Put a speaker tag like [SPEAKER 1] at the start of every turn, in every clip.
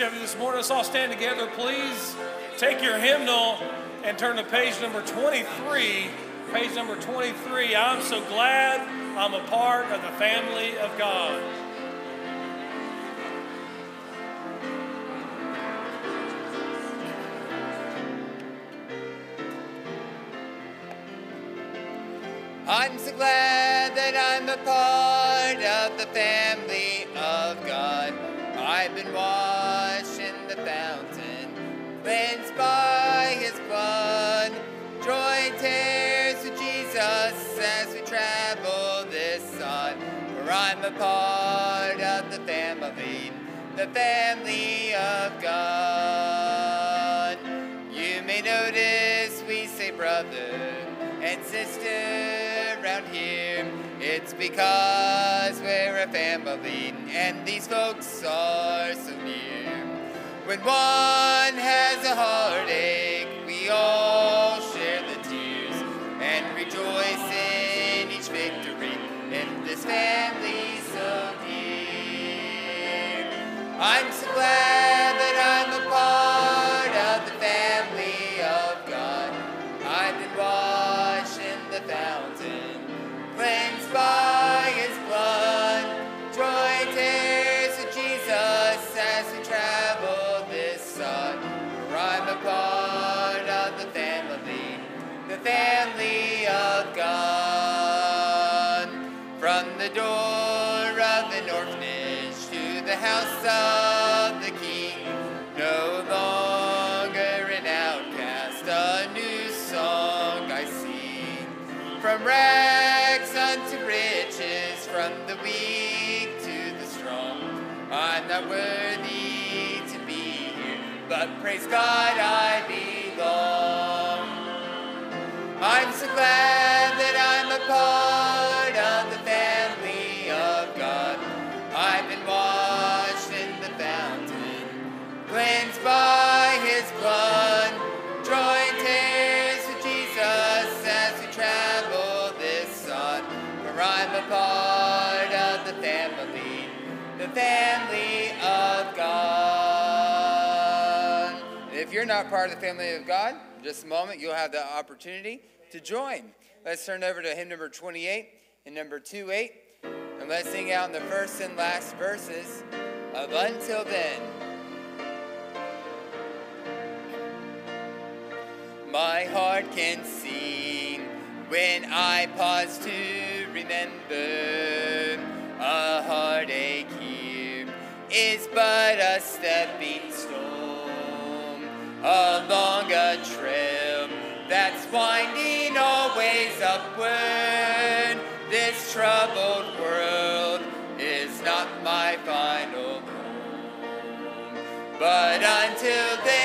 [SPEAKER 1] each of you this morning. Let's all stand together, please. Take your hymnal and turn to page number 23. Page number 23. I'm so glad I'm a part of the family of God.
[SPEAKER 2] I'm so glad that I'm a part of the family cleansed by his blood. Joy tears with Jesus as we travel this side. For I'm a part of the family, the family of God. You may notice we say brother and sister around here. It's because we're a family and these folks are so near. When one has a heartache, we all share the tears and rejoice in each victory in this family so dear. I'm so glad house of the king, no longer an outcast, a new song I sing. From rags unto riches, from the weak to the strong. I'm not worthy to be here, but praise God I belong. I'm so glad that I'm a part the family, the family of God. If you're not part of the family of God, just a moment you'll have the opportunity to join. Let's turn over to hymn number 28 and number 28, and let's sing out in the first and last verses of Until Then. My heart can sing when I pause to remember a heartache here is but a stepping stone along a trail that's winding always upward. This troubled world is not my final home. But until then,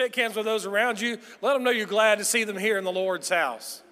[SPEAKER 1] Shake hands with those around you. Let them know you're glad to see them here in the Lord's house.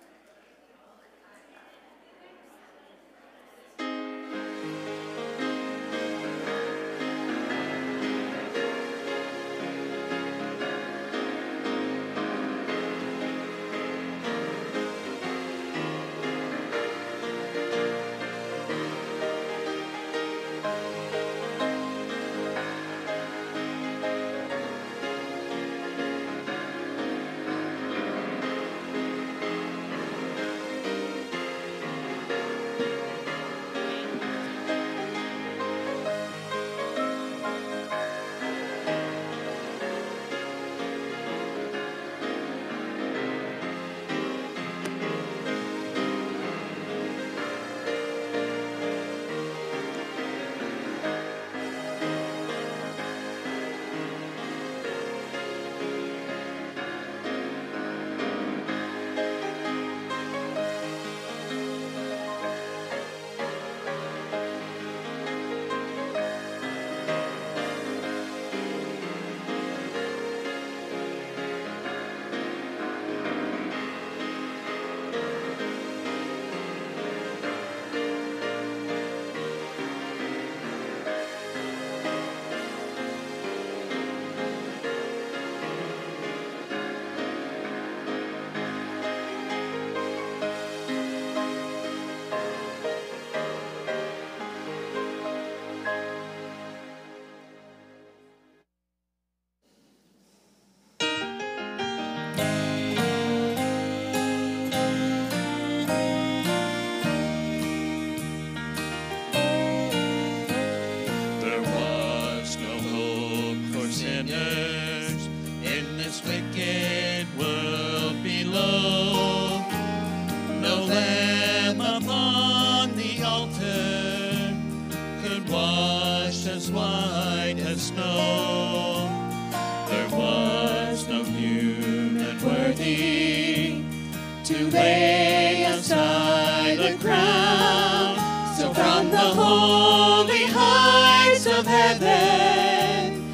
[SPEAKER 3] In the holy heights of heaven,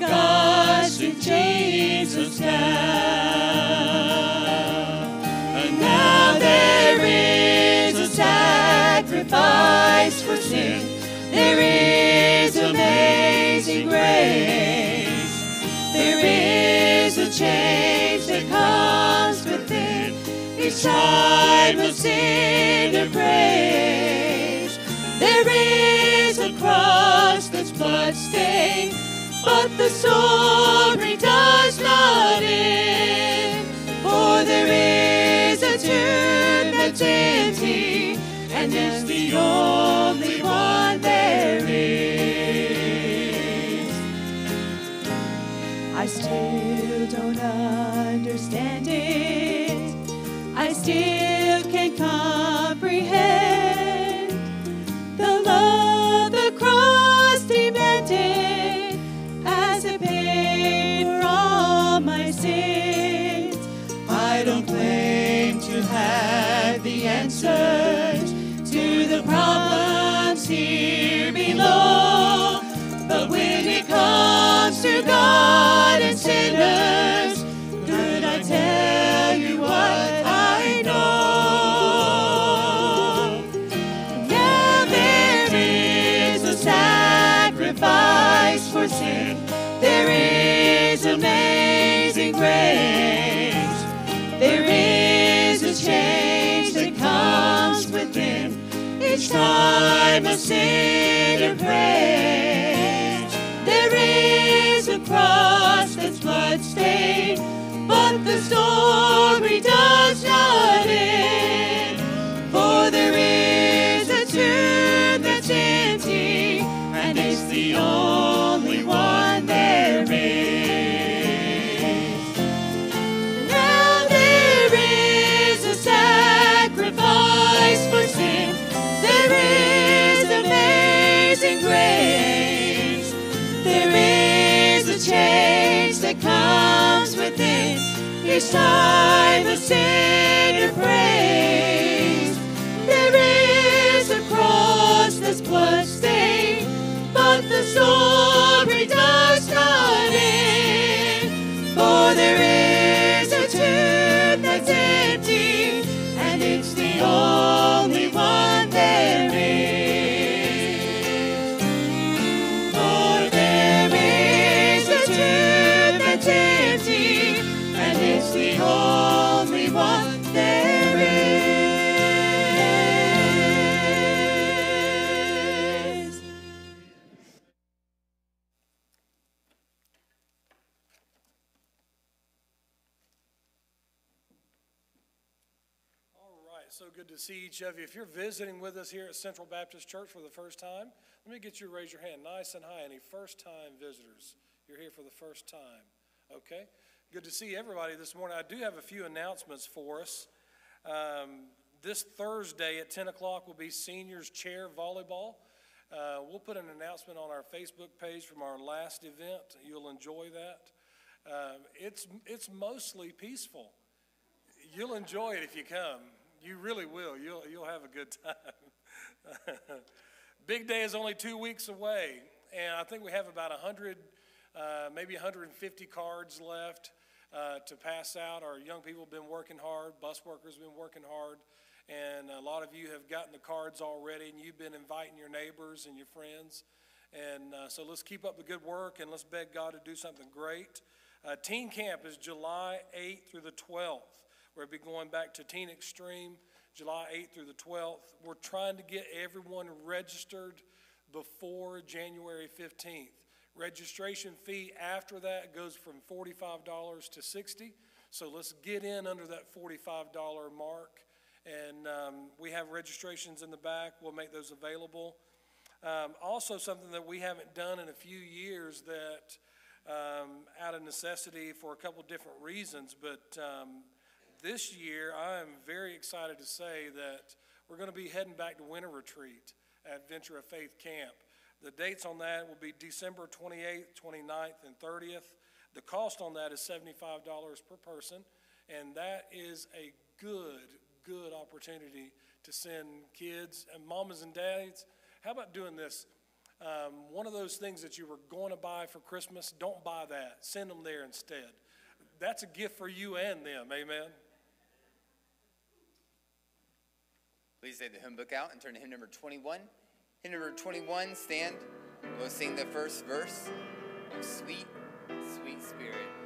[SPEAKER 3] God through Jesus now. And now there is a sacrifice for sin. There is amazing grace. There is a change that comes within each time of sing and praise cross that's bloodstained, but the story does not end, for there is a tomb that's empty. say. time of sin and prayer. each time the sinner prays.
[SPEAKER 1] Of you. If you're visiting with us here at Central Baptist Church for the first time, let me get you to raise your hand nice and high. Any first time visitors? You're here for the first time. Okay. Good to see everybody this morning. I do have a few announcements for us. Um, this Thursday at 10 o'clock will be seniors chair volleyball. Uh, we'll put an announcement on our Facebook page from our last event. You'll enjoy that. Um, it's, it's mostly peaceful. You'll enjoy it if you come. You really will. You'll, you'll have a good time. Big day is only two weeks away, and I think we have about 100, uh, maybe 150 cards left uh, to pass out. Our young people have been working hard, bus workers have been working hard, and a lot of you have gotten the cards already, and you've been inviting your neighbors and your friends. And uh, so let's keep up the good work and let's beg God to do something great. Uh, teen Camp is July 8th through the 12th. We'll be going back to Teen Extreme July 8th through the 12th. We're trying to get everyone registered before January 15th. Registration fee after that goes from $45 to 60. So let's get in under that $45 mark. And um, we have registrations in the back. We'll make those available. Um, also, something that we haven't done in a few years that um, out of necessity for a couple different reasons, but um, this year I am very excited to say that we're going to be heading back to winter retreat at Venture of Faith Camp. The dates on that will be December 28th, 29th, and 30th. The cost on that is $75 per person, and that is a good, good opportunity to send kids and mamas and dads. How about doing this? Um, one of those things that you were going to buy for Christmas, don't buy that. Send them there instead. That's a gift for you and them. Amen.
[SPEAKER 2] Please take the hymn book out and turn to hymn number 21. Hymn number 21, stand. We'll sing the first verse of Sweet, Sweet Spirit.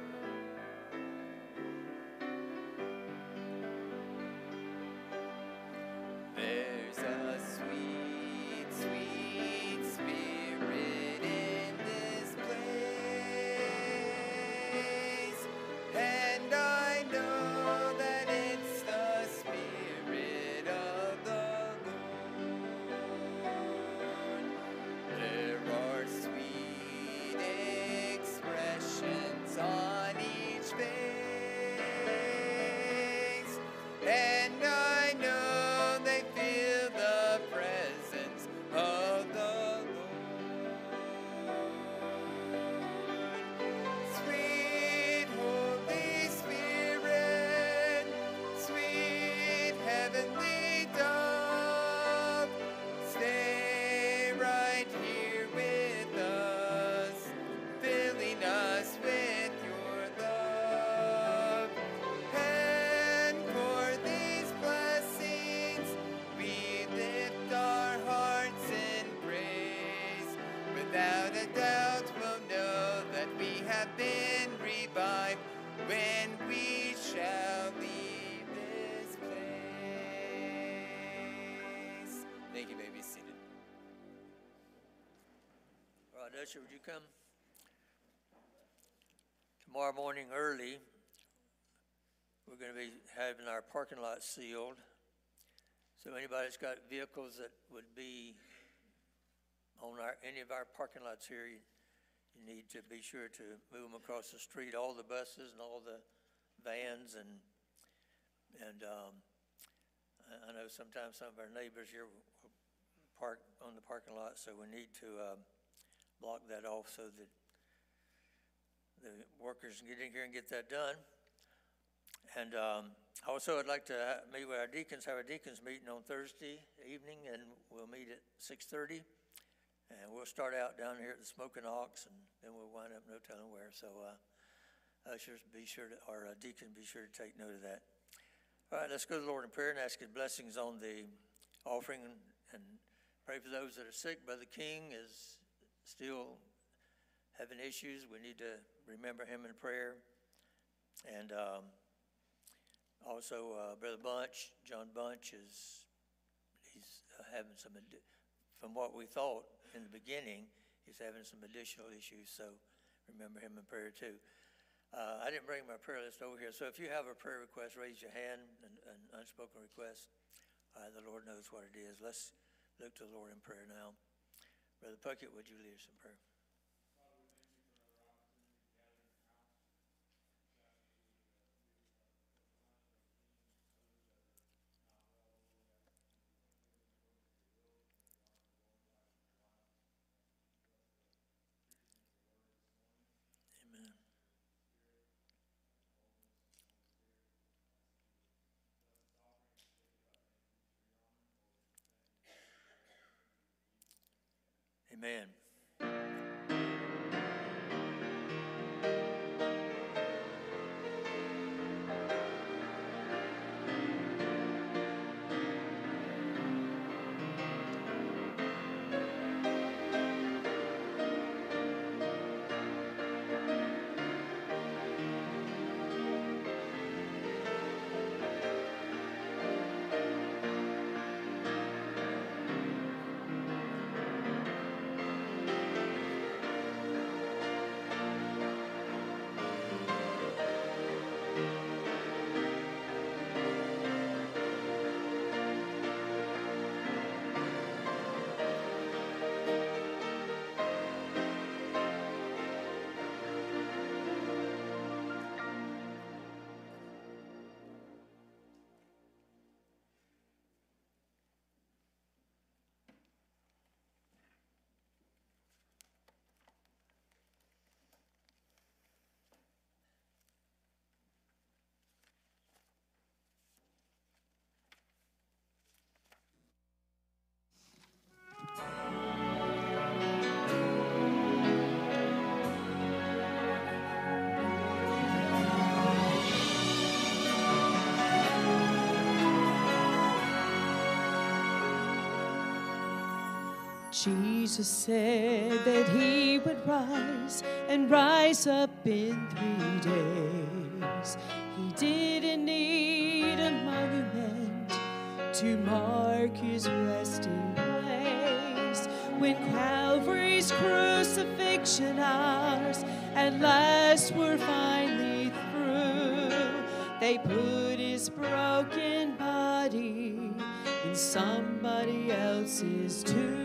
[SPEAKER 4] Parking lot sealed. So anybody that's got vehicles that would be on our, any of our parking lots here, you, you need to be sure to move them across the street, all the buses and all the vans and, and, um, I, I know sometimes some of our neighbors here will park on the parking lot, so we need to, um, block that off so that the workers can get in here and get that done. And um, also, I'd like to meet with our deacons, have our deacons meeting on Thursday evening, and we'll meet at 6:30. And we'll start out down here at the Smoking Ox, and then we'll wind up no telling where. So uh, ushers, be sure to, uh, deacon, be sure to take note of that. All right, let's go to the Lord in prayer and ask His blessings on the offering and, and pray for those that are sick. Brother King is still having issues. We need to remember him in prayer. And um, also, uh, Brother Bunch, John Bunch is, he's uh, having some, addi- from what we thought in the beginning, he's having some additional issues, so remember him in prayer too. Uh, I didn't bring my prayer list over here, so if you have a prayer request, raise your hand, an, an unspoken request. Uh, the Lord knows what it is. Let's look to the Lord in prayer now. Brother Puckett, would you lead us in prayer? Amen.
[SPEAKER 3] Jesus said that he would rise and rise up in three days. He didn't need a monument to mark his resting place. When Calvary's crucifixion hours at last were finally through, they put his broken body in somebody else's tomb.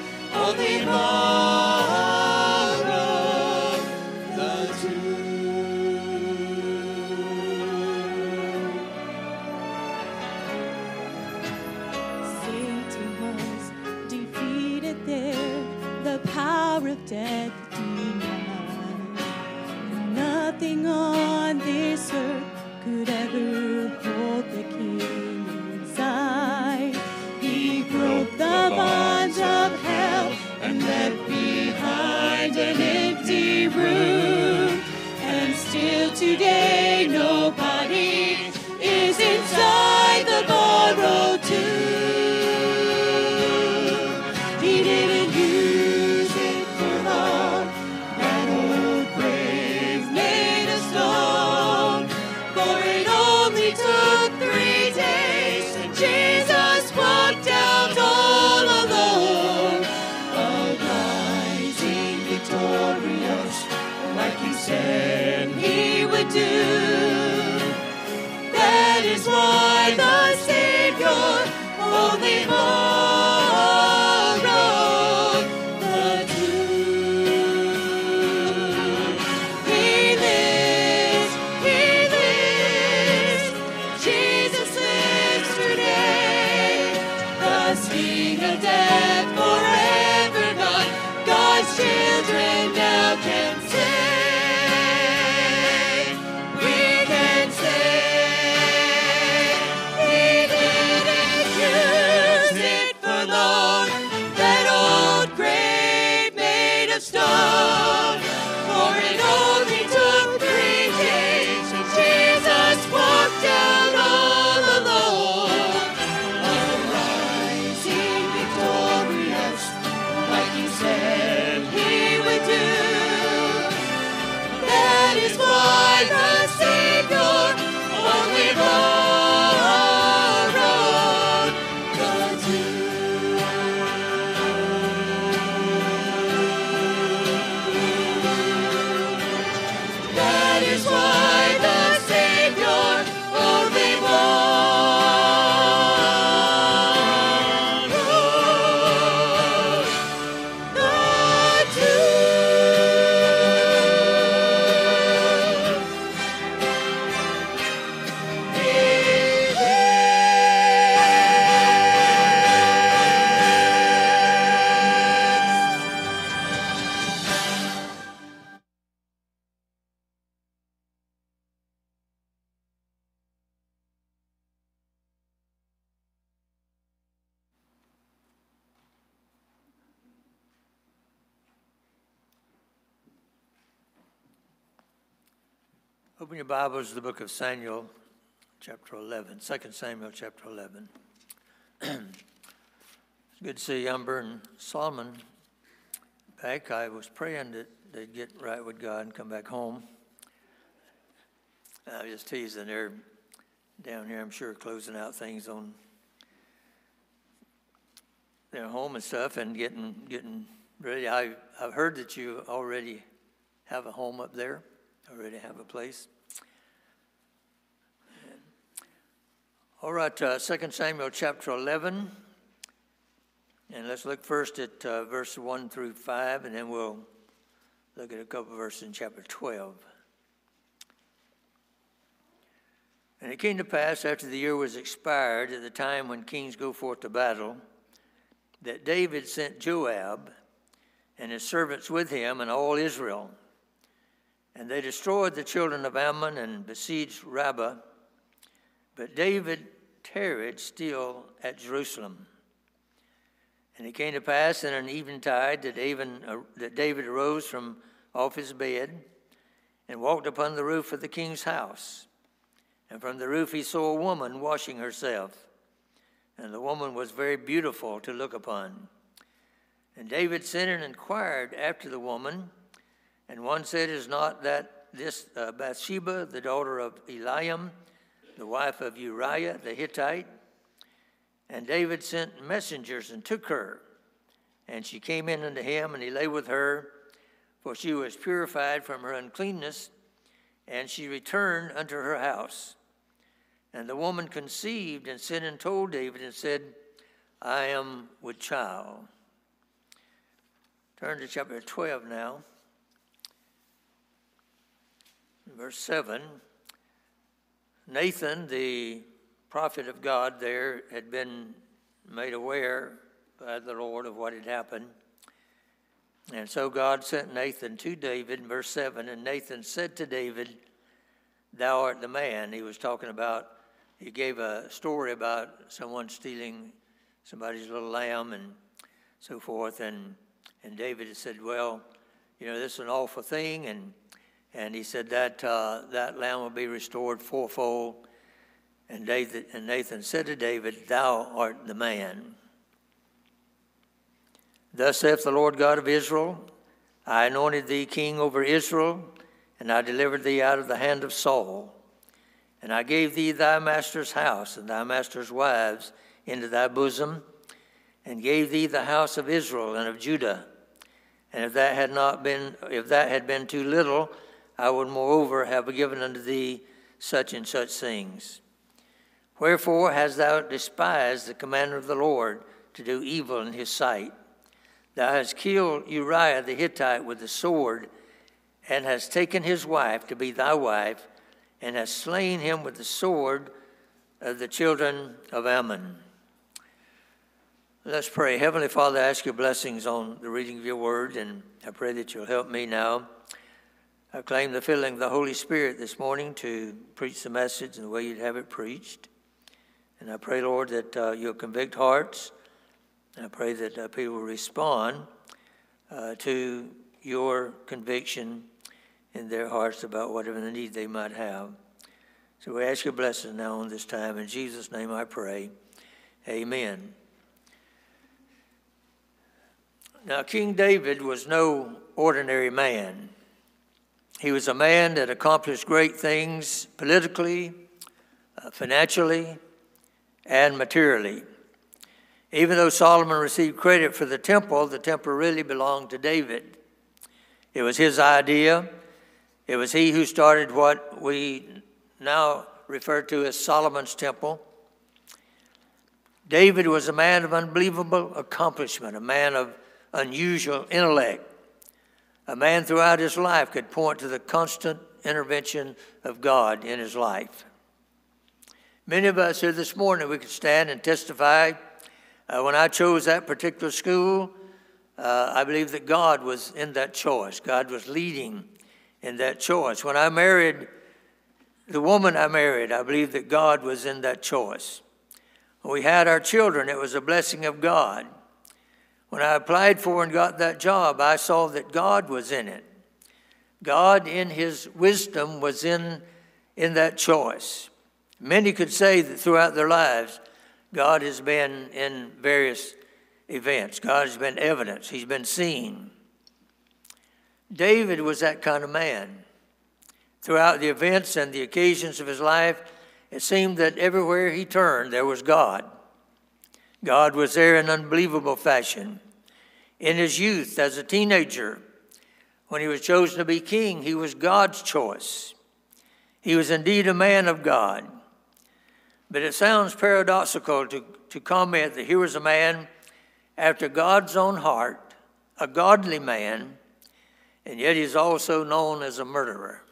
[SPEAKER 4] Love. Book of Samuel, chapter 11, 2 Samuel, chapter 11. it's good to see Umber and Solomon back. I was praying that they'd get right with God and come back home. I was just teasing. They're down here, I'm sure, closing out things on their home and stuff and getting getting ready. I, I've heard that you already have a home up there already have a place. All right, uh, 2 Samuel chapter 11. And let's look first at uh, verse 1 through 5, and then we'll look at a couple verses in chapter 12. And it came to pass after the year was expired, at the time when kings go forth to battle, that David sent Joab and his servants with him and all Israel and they destroyed the children of Ammon and besieged Rabbah. But David tarried still at Jerusalem. And it came to pass in an eventide that, even, uh, that David arose from off his bed and walked upon the roof of the king's house. And from the roof he saw a woman washing herself. And the woman was very beautiful to look upon. And David sent and inquired after the woman. And one said, Is not that this uh, Bathsheba, the daughter of Eliam, the wife of Uriah the Hittite? And David sent messengers and took her. And she came in unto him, and he lay with her, for she was purified from her uncleanness, and she returned unto her house. And the woman conceived and sent and told David and said, I am with child. Turn to chapter 12 now verse 7 Nathan, the prophet of God, there had been made aware by the Lord of what had happened. And so God sent Nathan to David, verse 7. And Nathan said to David, Thou art the man. He was talking about, he gave a story about someone stealing somebody's little lamb and so forth. And, and David said, Well, you know, this is an awful thing. And and he said that uh, that lamb will be restored fourfold. And Nathan, and Nathan said to David, Thou art the man. Thus saith the Lord God of Israel I anointed thee king over Israel, and I delivered thee out of the hand of Saul. And I gave thee thy master's house and thy master's wives into thy bosom, and gave thee the house of Israel and of Judah. And if that had not been, if that had been too little, I would moreover have given unto thee such and such things. Wherefore hast thou despised the commandment of the Lord to do evil in his sight? Thou hast killed Uriah the Hittite with the sword, and hast taken his wife to be thy wife, and hast slain him with the sword of the children of Ammon. Let's pray. Heavenly Father, I ask your blessings on the reading of your word, and I pray that you'll help me now I claim the filling of the Holy Spirit this morning to preach the message in the way you'd have it preached. And I pray, Lord, that uh, you'll convict hearts. And I pray that uh, people will respond uh, to your conviction in their hearts about whatever the need they might have. So we ask your blessing now on this time. In Jesus' name I pray. Amen. Now, King David was no ordinary man. He was a man that accomplished great things politically, uh, financially, and materially. Even though Solomon received credit for the temple, the temple really belonged to David. It was his idea. It was he who started what we now refer to as Solomon's temple. David was a man of unbelievable accomplishment, a man of unusual intellect. A man throughout his life could point to the constant intervention of God in his life. Many of us here this morning, we could stand and testify. Uh, when I chose that particular school, uh, I believe that God was in that choice. God was leading in that choice. When I married the woman I married, I believe that God was in that choice. When we had our children, it was a blessing of God. When I applied for and got that job, I saw that God was in it. God, in his wisdom, was in, in that choice. Many could say that throughout their lives, God has been in various events, God has been evidence, he's been seen. David was that kind of man. Throughout the events and the occasions of his life, it seemed that everywhere he turned, there was God. God was there in unbelievable fashion. In his youth, as a teenager, when he was chosen to be king, he was God's choice. He was indeed a man of God. But it sounds paradoxical to, to comment that here was a man after God's own heart, a godly man, and yet he's also known as a murderer.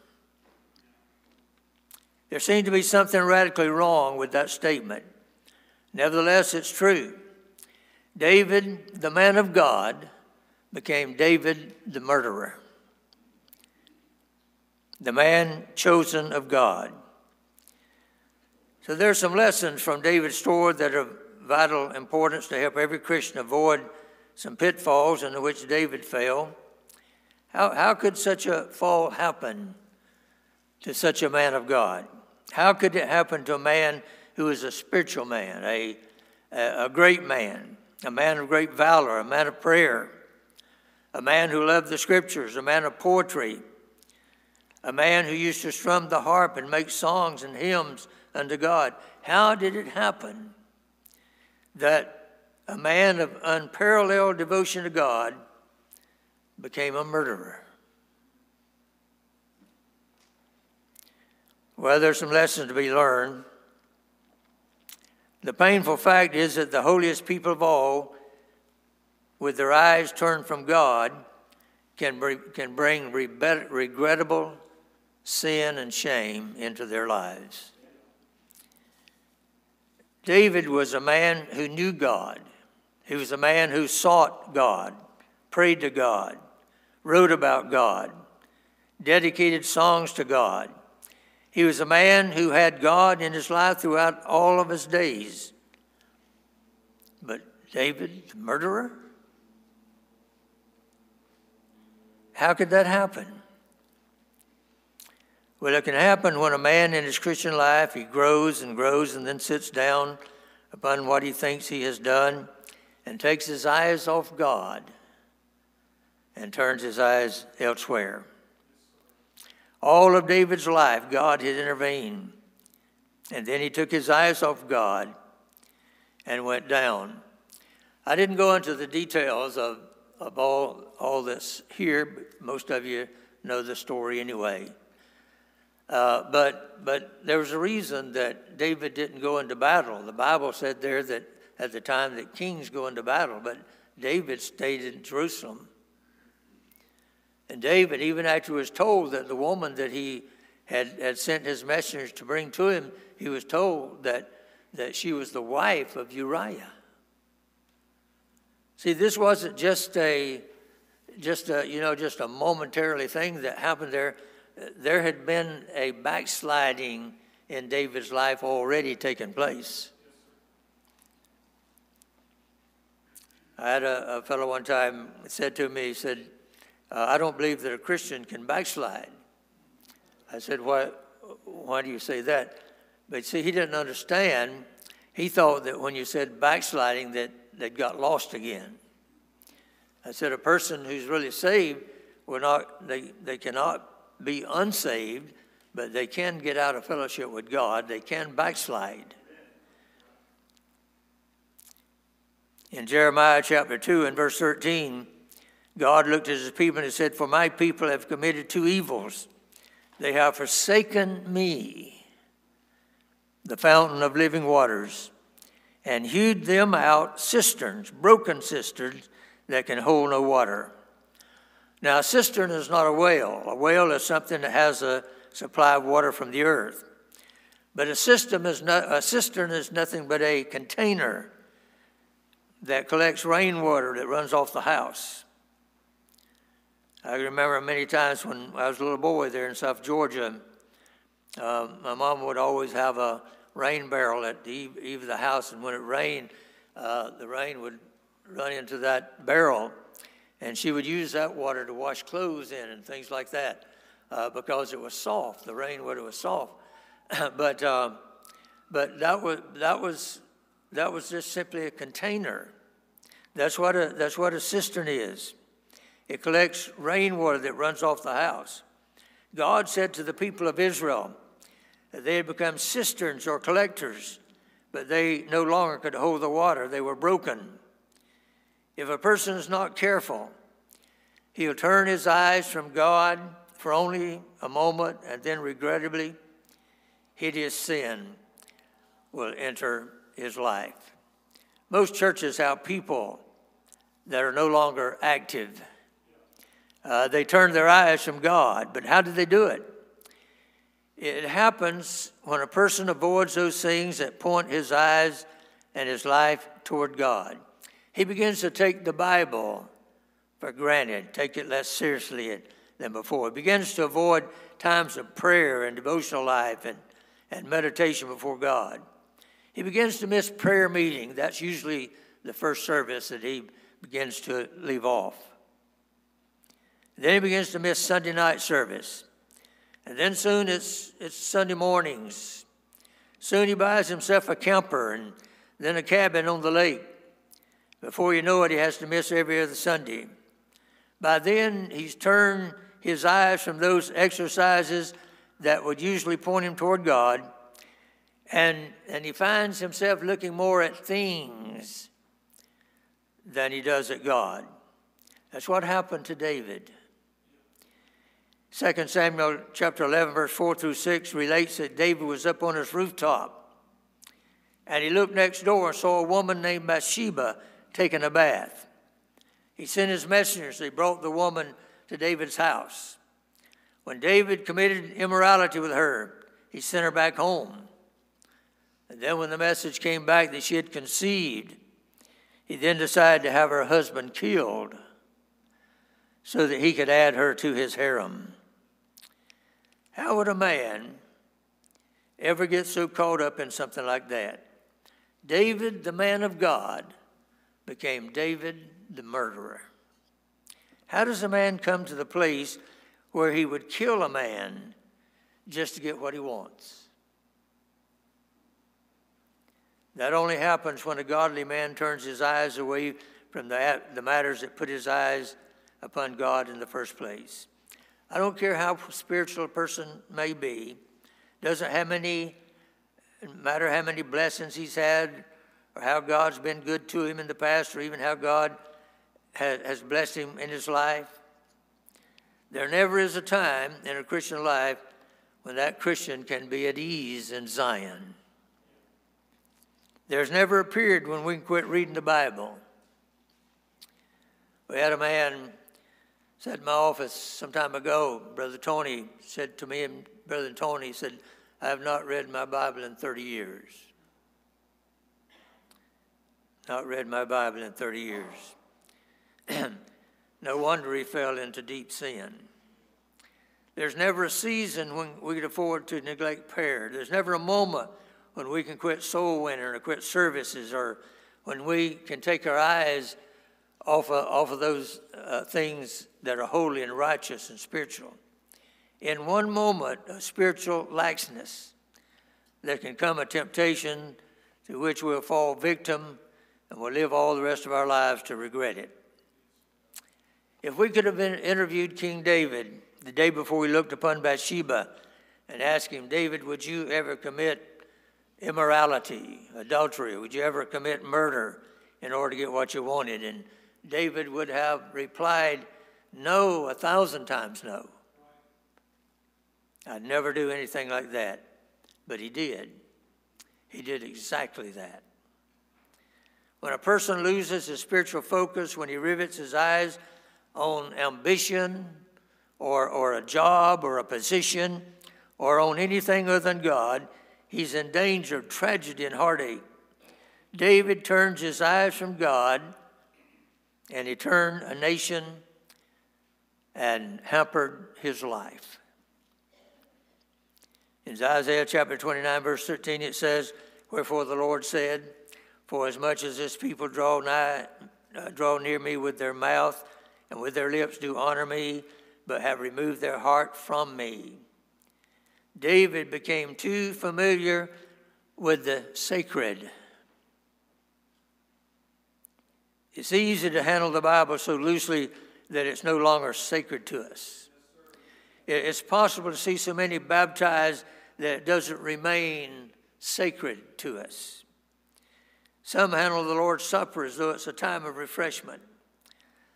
[SPEAKER 4] There seemed to be something radically wrong with that statement. Nevertheless, it's true. David, the man of God, became David the murderer, the man chosen of God. So there's some lessons from David's story that are of vital importance to help every Christian avoid some pitfalls into which David fell. How, how could such a fall happen to such a man of God? How could it happen to a man who is a spiritual man, a, a great man, a man of great valor, a man of prayer, a man who loved the scriptures, a man of poetry, a man who used to strum the harp and make songs and hymns unto God? How did it happen that a man of unparalleled devotion to God became a murderer? Well, there's some lessons to be learned. The painful fact is that the holiest people of all, with their eyes turned from God, can, can bring regrettable sin and shame into their lives. David was a man who knew God. He was a man who sought God, prayed to God, wrote about God, dedicated songs to God. He was a man who had God in his life throughout all of his days. But David, the murderer? How could that happen? Well, it can happen when a man in his Christian life, he grows and grows and then sits down upon what he thinks he has done and takes his eyes off God and turns his eyes elsewhere. All of David's life, God had intervened. And then he took his eyes off God and went down. I didn't go into the details of, of all, all this here, but most of you know the story anyway. Uh, but, but there was a reason that David didn't go into battle. The Bible said there that at the time that kings go into battle, but David stayed in Jerusalem and David, even after he was told that the woman that he had, had sent his messengers to bring to him, he was told that, that she was the wife of Uriah. See, this wasn't just a just a you know just a momentarily thing that happened there. There had been a backsliding in David's life already taken place. I had a, a fellow one time said to me, he said, uh, I don't believe that a Christian can backslide. I said, why, why do you say that? But see, he didn't understand. He thought that when you said backsliding, that they got lost again. I said, a person who's really saved will not, they, they cannot be unsaved, but they can get out of fellowship with God. They can backslide. In Jeremiah chapter 2 and verse 13, God looked at his people and said, For my people have committed two evils. They have forsaken me, the fountain of living waters, and hewed them out cisterns, broken cisterns that can hold no water. Now, a cistern is not a well. A well is something that has a supply of water from the earth. But a, system is a cistern is nothing but a container that collects rainwater that runs off the house. I remember many times when I was a little boy there in South Georgia, uh, my mom would always have a rain barrel at the eve of the house, and when it rained, uh, the rain would run into that barrel, and she would use that water to wash clothes in and things like that. uh, because it was soft. The rainwater was soft. but, uh, but that, was, that, was, that was just simply a container. That's what a, that's what a cistern is. It collects rainwater that runs off the house. God said to the people of Israel that they had become cisterns or collectors, but they no longer could hold the water. They were broken. If a person is not careful, he'll turn his eyes from God for only a moment, and then regrettably, hideous sin will enter his life. Most churches have people that are no longer active. Uh, they turn their eyes from God, but how do they do it? It happens when a person avoids those things that point his eyes and his life toward God. He begins to take the Bible for granted, take it less seriously than before. He begins to avoid times of prayer and devotional life and, and meditation before God. He begins to miss prayer meeting. That's usually the first service that he begins to leave off. Then he begins to miss Sunday night service. And then soon it's, it's Sunday mornings. Soon he buys himself a camper and then a cabin on the lake. Before you know it, he has to miss every other Sunday. By then, he's turned his eyes from those exercises that would usually point him toward God, and, and he finds himself looking more at things than he does at God. That's what happened to David. 2 Samuel chapter 11, verse 4 through 6 relates that David was up on his rooftop and he looked next door and saw a woman named Bathsheba taking a bath. He sent his messengers, they brought the woman to David's house. When David committed immorality with her, he sent her back home. And then, when the message came back that she had conceived, he then decided to have her husband killed so that he could add her to his harem. How would a man ever get so caught up in something like that? David, the man of God, became David, the murderer. How does a man come to the place where he would kill a man just to get what he wants? That only happens when a godly man turns his eyes away from the, the matters that put his eyes upon God in the first place. I don't care how spiritual a person may be, doesn't have many matter how many blessings he's had or how God's been good to him in the past or even how God has blessed him in his life. There never is a time in a Christian life when that Christian can be at ease in Zion. There's never a period when we can quit reading the Bible. We had a man said in my office some time ago, Brother Tony said to me, and Brother Tony said, I have not read my Bible in 30 years. Not read my Bible in 30 years. no wonder he fell into deep sin. There's never a season when we can afford to neglect prayer. There's never a moment when we can quit soul winning or quit services or when we can take our eyes off of, off of those uh, things that are holy and righteous and spiritual. In one moment of spiritual laxness, there can come a temptation to which we'll fall victim and we'll live all the rest of our lives to regret it. If we could have been interviewed King David the day before we looked upon Bathsheba and asked him, David, would you ever commit immorality, adultery? Would you ever commit murder in order to get what you wanted? And David would have replied, No, a thousand times no. I'd never do anything like that. But he did. He did exactly that. When a person loses his spiritual focus, when he rivets his eyes on ambition or, or a job or a position or on anything other than God, he's in danger of tragedy and heartache. David turns his eyes from God and he turned a nation and hampered his life. In Isaiah chapter 29, verse 13, it says, Wherefore the Lord said, For as much as this people draw nigh, uh, draw near me with their mouth, and with their lips do honor me, but have removed their heart from me. David became too familiar with the sacred. It's easy to handle the Bible so loosely that it's no longer sacred to us. It's possible to see so many baptized that it doesn't remain sacred to us. Some handle the Lord's Supper as though it's a time of refreshment.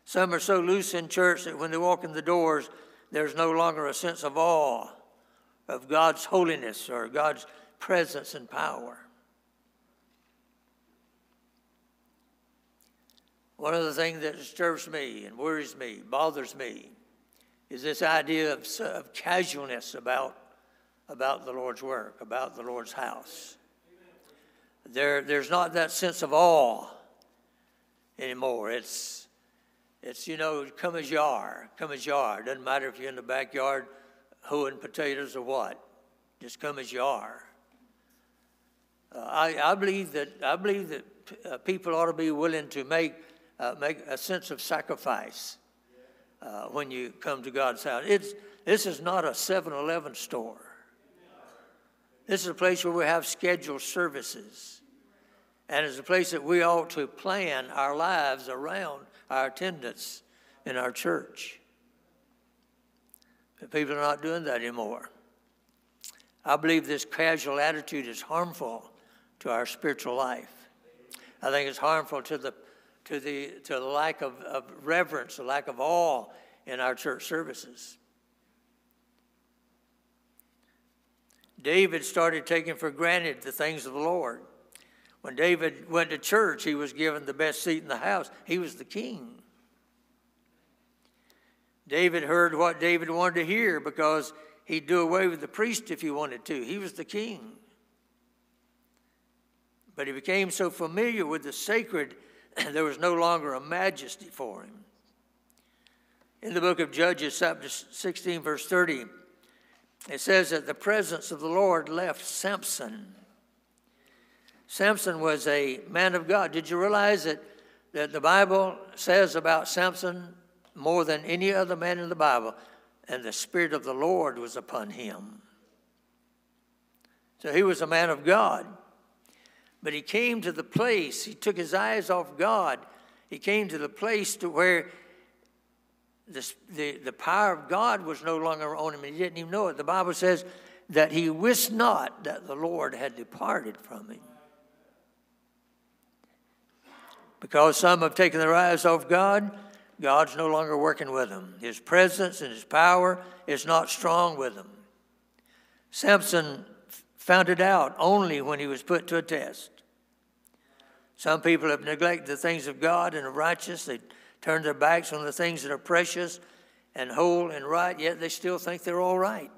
[SPEAKER 4] Some are so loose in church that when they walk in the doors, there's no longer a sense of awe of God's holiness or God's presence and power. One of the things that disturbs me and worries me, bothers me, is this idea of, of casualness about, about the Lord's work, about the Lord's house. There, there's not that sense of awe anymore. It's, it's, you know, come as you are, come as you are. It Doesn't matter if you're in the backyard hoeing potatoes or what. Just come as you are. Uh, I, I believe that, I believe that uh, people ought to be willing to make, uh, make a sense of sacrifice uh, when you come to God's house. It's, this is not a 7 Eleven store. This is a place where we have scheduled services. And it's a place that we ought to plan our lives around our attendance in our church. But people are not doing that anymore. I believe this casual attitude is harmful to our spiritual life. I think it's harmful to the to the to the lack of, of reverence, the lack of awe in our church services. David started taking for granted the things of the Lord. When David went to church, he was given the best seat in the house. He was the king. David heard what David wanted to hear because he'd do away with the priest if he wanted to. He was the king. But he became so familiar with the sacred, there was no longer a majesty for him. In the book of Judges, chapter 16, verse 30, it says that the presence of the Lord left Samson. Samson was a man of God. Did you realize that, that the Bible says about Samson more than any other man in the Bible, and the Spirit of the Lord was upon him. So he was a man of God. But he came to the place, he took his eyes off God. He came to the place to where the, the, the power of God was no longer on him. He didn't even know it. The Bible says that he wist not that the Lord had departed from him. Because some have taken their eyes off God, God's no longer working with them. His presence and his power is not strong with them. Samson found it out only when he was put to a test. Some people have neglected the things of God and are righteous. They turn their backs on the things that are precious and whole and right, yet they still think they're all right.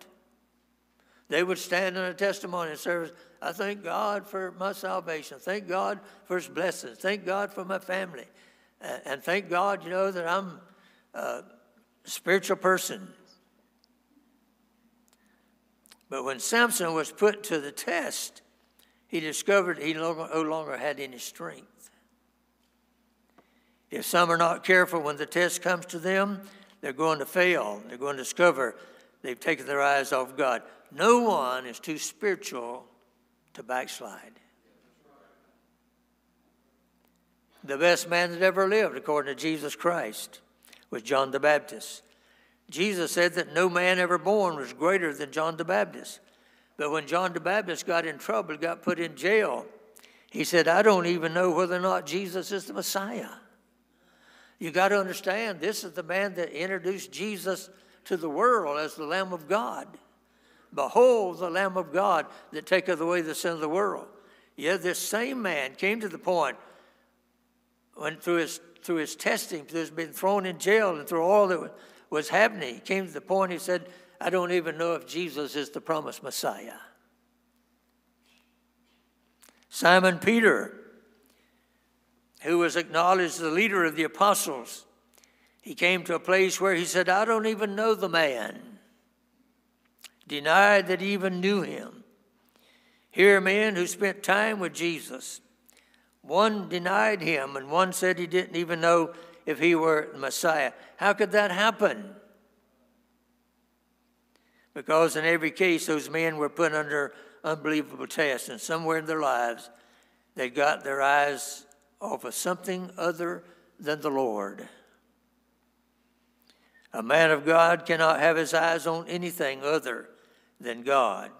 [SPEAKER 4] They would stand in a testimony service. I thank God for my salvation. Thank God for his blessings. Thank God for my family. And thank God, you know, that I'm a spiritual person. But when Samson was put to the test, he discovered he no longer had any strength. If some are not careful when the test comes to them, they're going to fail. They're going to discover they've taken their eyes off God. No one is too spiritual to backslide. The best man that ever lived, according to Jesus Christ, was John the Baptist. Jesus said that no man ever born was greater than John the Baptist. But when John the Baptist got in trouble, got put in jail, he said, I don't even know whether or not Jesus is the Messiah. You got to understand, this is the man that introduced Jesus to the world as the Lamb of God. Behold, the Lamb of God that taketh away the sin of the world. Yet this same man came to the point when through his through his testing, through his being thrown in jail, and through all that was happening, he came to the point he said, I don't even know if Jesus is the promised Messiah. Simon Peter, who was acknowledged the leader of the apostles, he came to a place where he said, I don't even know the man. Denied that he even knew him. Here, men who spent time with Jesus one denied him, and one said he didn't even know if he were the Messiah. How could that happen? Because in every case, those men were put under unbelievable tests, and somewhere in their lives, they got their eyes off of something other than the Lord. A man of God cannot have his eyes on anything other than God.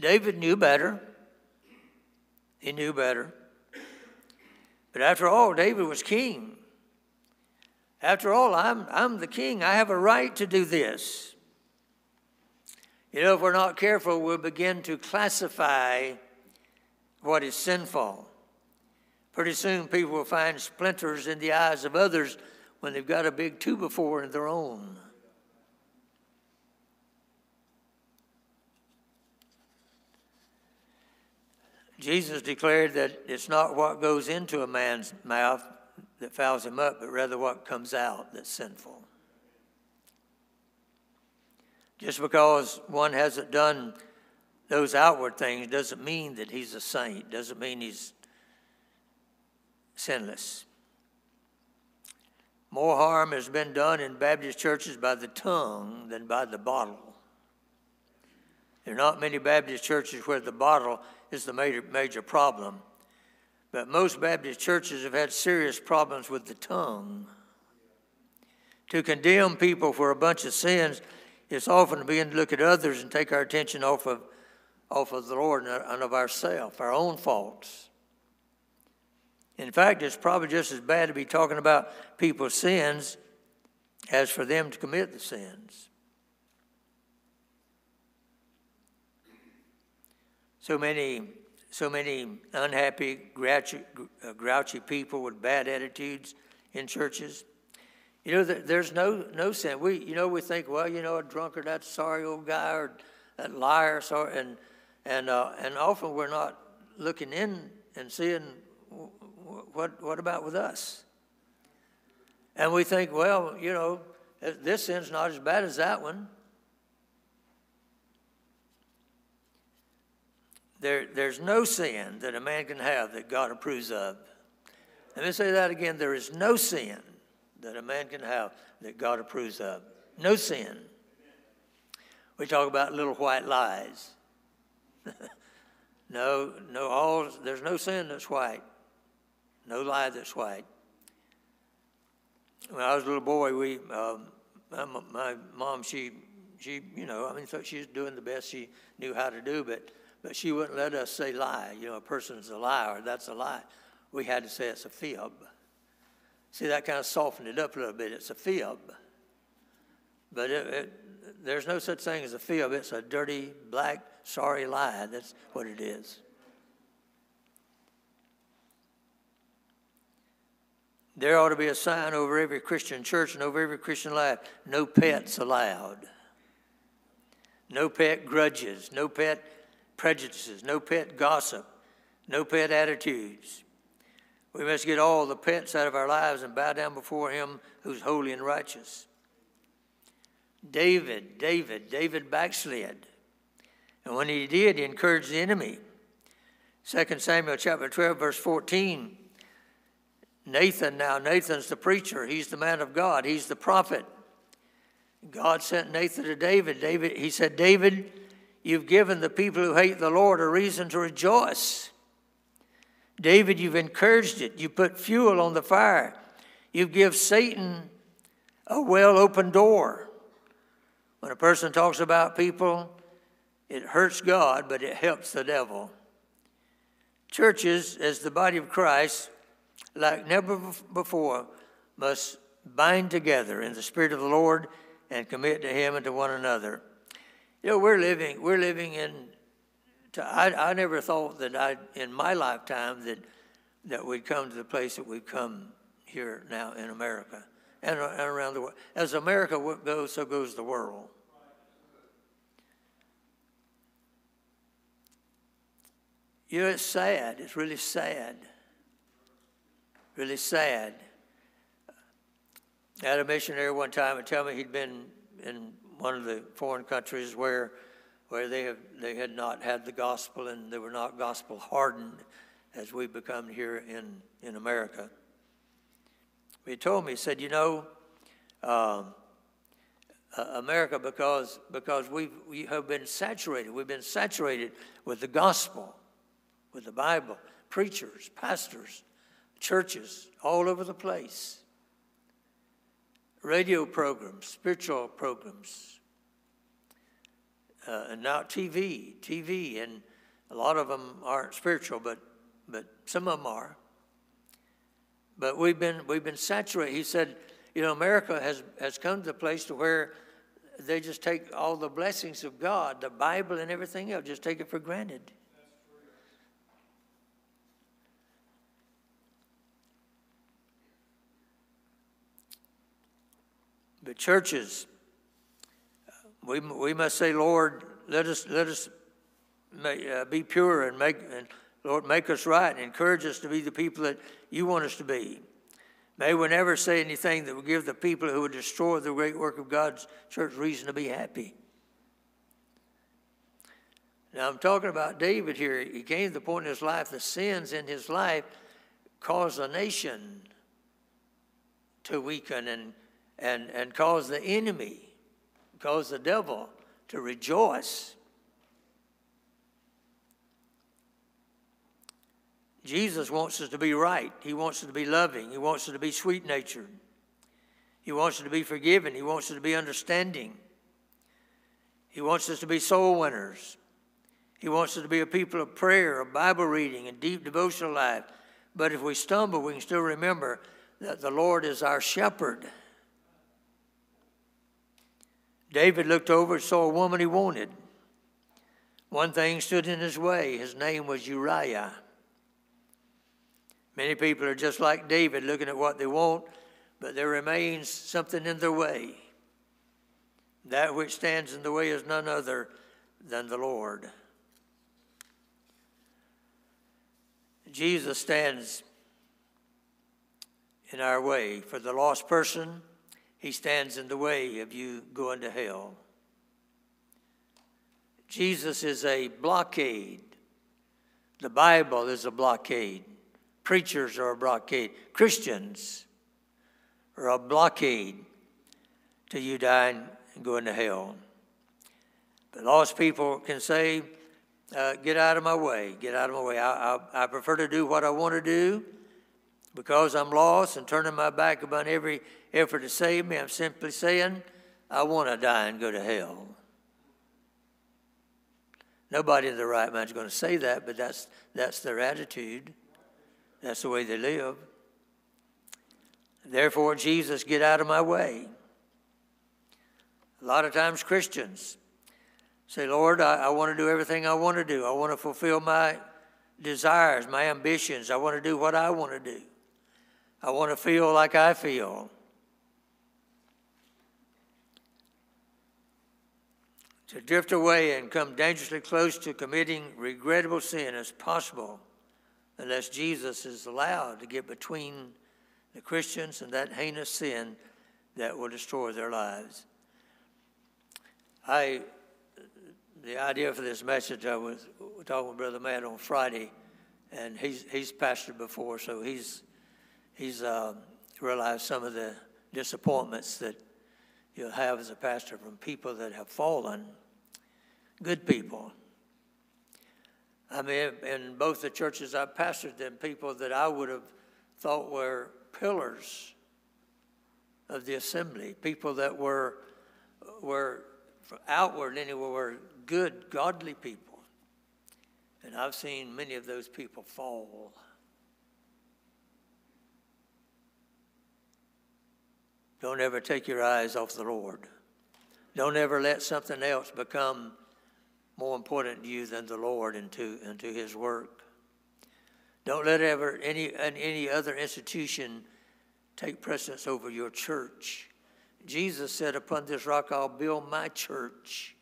[SPEAKER 4] David knew better. He knew better. But after all, David was king. After all, I'm, I'm the king. I have a right to do this. You know, if we're not careful, we'll begin to classify what is sinful. Pretty soon, people will find splinters in the eyes of others when they've got a big two before in their own. Jesus declared that it's not what goes into a man's mouth that fouls him up, but rather what comes out that's sinful. Just because one hasn't done those outward things doesn't mean that he's a saint, doesn't mean he's sinless. More harm has been done in Baptist churches by the tongue than by the bottle. There are not many Baptist churches where the bottle is the major, major problem, but most Baptist churches have had serious problems with the tongue. To condemn people for a bunch of sins is often to begin to look at others and take our attention off of, off of the Lord and of ourselves, our own faults. In fact, it's probably just as bad to be talking about people's sins as for them to commit the sins. So many, so many unhappy, grouchy, uh, grouchy people with bad attitudes in churches. You know, there's no no sin. We, you know, we think, well, you know, a drunkard, that sorry old guy, or that liar, sorry, and and uh, and often we're not looking in and seeing what what about with us. And we think, well, you know, this sin's not as bad as that one. There, there's no sin that a man can have that God approves of. Let me say that again. There is no sin that a man can have that God approves of. No sin. We talk about little white lies. no, no, all there's no sin that's white. No lie that's white. When I was a little boy, we um, my, my, mom she she you know I mean so she was doing the best she knew how to do, but but she wouldn't let us say lie. You know, a person's a liar. That's a lie. We had to say it's a fib. See, that kind of softened it up a little bit. It's a fib. But it, it, there's no such thing as a fib. It's a dirty, black, sorry lie. That's what it is. There ought to be a sign over every Christian church and over every Christian life no pets allowed. No pet grudges, no pet prejudices, no pet gossip, no pet attitudes. We must get all the pets out of our lives and bow down before Him who's holy and righteous. David, David, David backslid. And when he did, he encouraged the enemy. 2 Samuel chapter 12, verse 14. Nathan, now Nathan's the preacher. He's the man of God. He's the prophet. God sent Nathan to David. David, he said, David, you've given the people who hate the Lord a reason to rejoice. David, you've encouraged it. You put fuel on the fire. You give Satan a well open door. When a person talks about people, it hurts God, but it helps the devil. Churches, as the body of Christ, like never before, must bind together in the Spirit of the Lord and commit to Him and to one another. You know, we're living, we're living in to, I, I never thought that I, in my lifetime, that, that we'd come to the place that we've come here now in America and, and around the world. As America goes, so goes the world. You know, it's sad. It's really sad. Really sad. I had a missionary one time and tell me he'd been in one of the foreign countries where where they, have, they had not had the gospel and they were not gospel hardened as we've become here in, in America. He told me, he said, You know, um, uh, America because, because we've, we have been saturated. We've been saturated with the gospel, with the Bible, preachers, pastors, churches all over the place, radio programs, spiritual programs, uh, and now TV, TV, and a lot of them aren't spiritual, but, but some of them are. But we've been, we've been saturated. He said, you know, America has, has come to the place to where they just take all the blessings of God, the Bible and everything else, just take it for granted. But churches, we, we must say, Lord, let us, let us uh, be pure and make, and Lord, make us right and encourage us to be the people that you want us to be. May we never say anything that will give the people who would destroy the great work of God's church reason to be happy. Now, I'm talking about David here. He came to the point in his life, the sins in his life caused a nation to weaken and, and, and cause the enemy, cause the devil to rejoice. Jesus wants us to be right. He wants us to be loving. He wants us to be sweet natured. He wants us to be forgiving. He wants us to be understanding. He wants us to be soul winners. He wants us to be a people of prayer, of Bible reading, and deep devotional life. But if we stumble, we can still remember that the Lord is our shepherd. David looked over and saw a woman he wanted. One thing stood in his way. His name was Uriah. Many people are just like David, looking at what they want, but there remains something in their way. That which stands in the way is none other than the Lord. Jesus stands in our way. For the lost person, he stands in the way of you going to hell. Jesus is a blockade. The Bible is a blockade. Preachers are a blockade. Christians are a blockade to you dying and going to hell. But lost people can say, uh, Get out of my way, get out of my way. I, I, I prefer to do what I want to do because I'm lost and turning my back upon every effort to save me. I'm simply saying, I want to die and go to hell. Nobody in the right mind is going to say that, but that's, that's their attitude. That's the way they live. Therefore, Jesus, get out of my way. A lot of times, Christians say, Lord, I, I want to do everything I want to do. I want to fulfill my desires, my ambitions. I want to do what I want to do. I want to feel like I feel. To drift away and come dangerously close to committing regrettable sin is possible unless Jesus is allowed to get between the Christians and that heinous sin that will destroy their lives. I, the idea for this message, I was talking with Brother Matt on Friday, and he's he's pastored before, so he's he's uh, realized some of the disappointments that you'll have as a pastor from people that have fallen, good people I mean, in both the churches I've pastored, them people that I would have thought were pillars of the assembly, people that were were outward anyway were good, godly people. And I've seen many of those people fall. Don't ever take your eyes off the Lord. Don't ever let something else become more important to you than the Lord and to, and to His work. Don't let ever any, any other institution take precedence over your church. Jesus said, Upon this rock I'll build my church,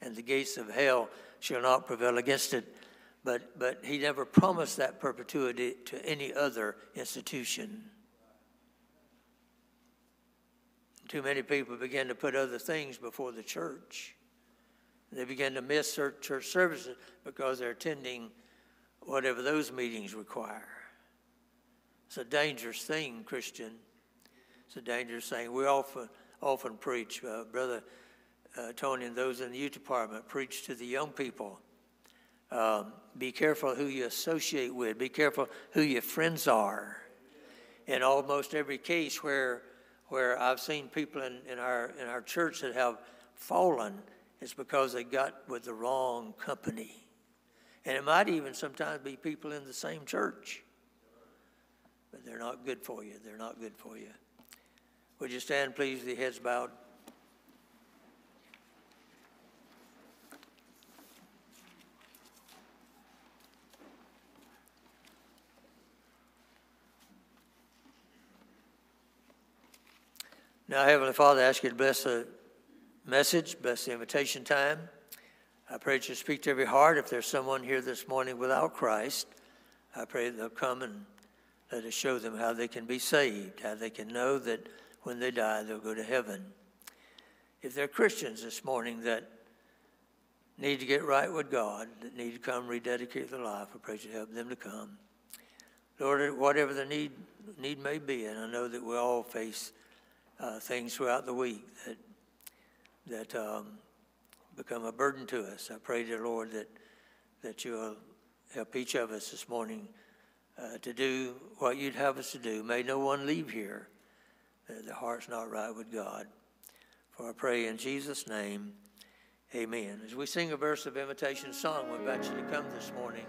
[SPEAKER 4] and the gates of hell shall not prevail against it. But, but he never promised that perpetuity to any other institution. Too many people begin to put other things before the church. They begin to miss church services because they're attending whatever those meetings require. It's a dangerous thing, Christian. It's a dangerous thing. We often often preach. Uh, Brother uh, Tony and those in the youth department preach to the young people. Um, be careful who you associate with. Be careful who your friends are. In almost every case where where I've seen people in, in our in our church that have fallen, it's because they got with the wrong company. And it might even sometimes be people in the same church. But they're not good for you. They're not good for you. Would you stand, please, with your heads bowed? Now, Heavenly Father, I ask you to bless the message, bless the invitation time. I pray that you speak to every heart. If there's someone here this morning without Christ, I pray that they'll come and let us show them how they can be saved, how they can know that when they die, they'll go to heaven. If there are Christians this morning that need to get right with God, that need to come rededicate their life, I pray you help them to come. Lord, whatever the need, need may be, and I know that we all face uh, things throughout the week that, that um, become a burden to us. I pray, dear Lord, that, that you'll help each of us this morning uh, to do what you'd have us to do. May no one leave here that the heart's not right with God. For I pray in Jesus' name, amen. As we sing a verse of invitation song, we invite you to come this morning.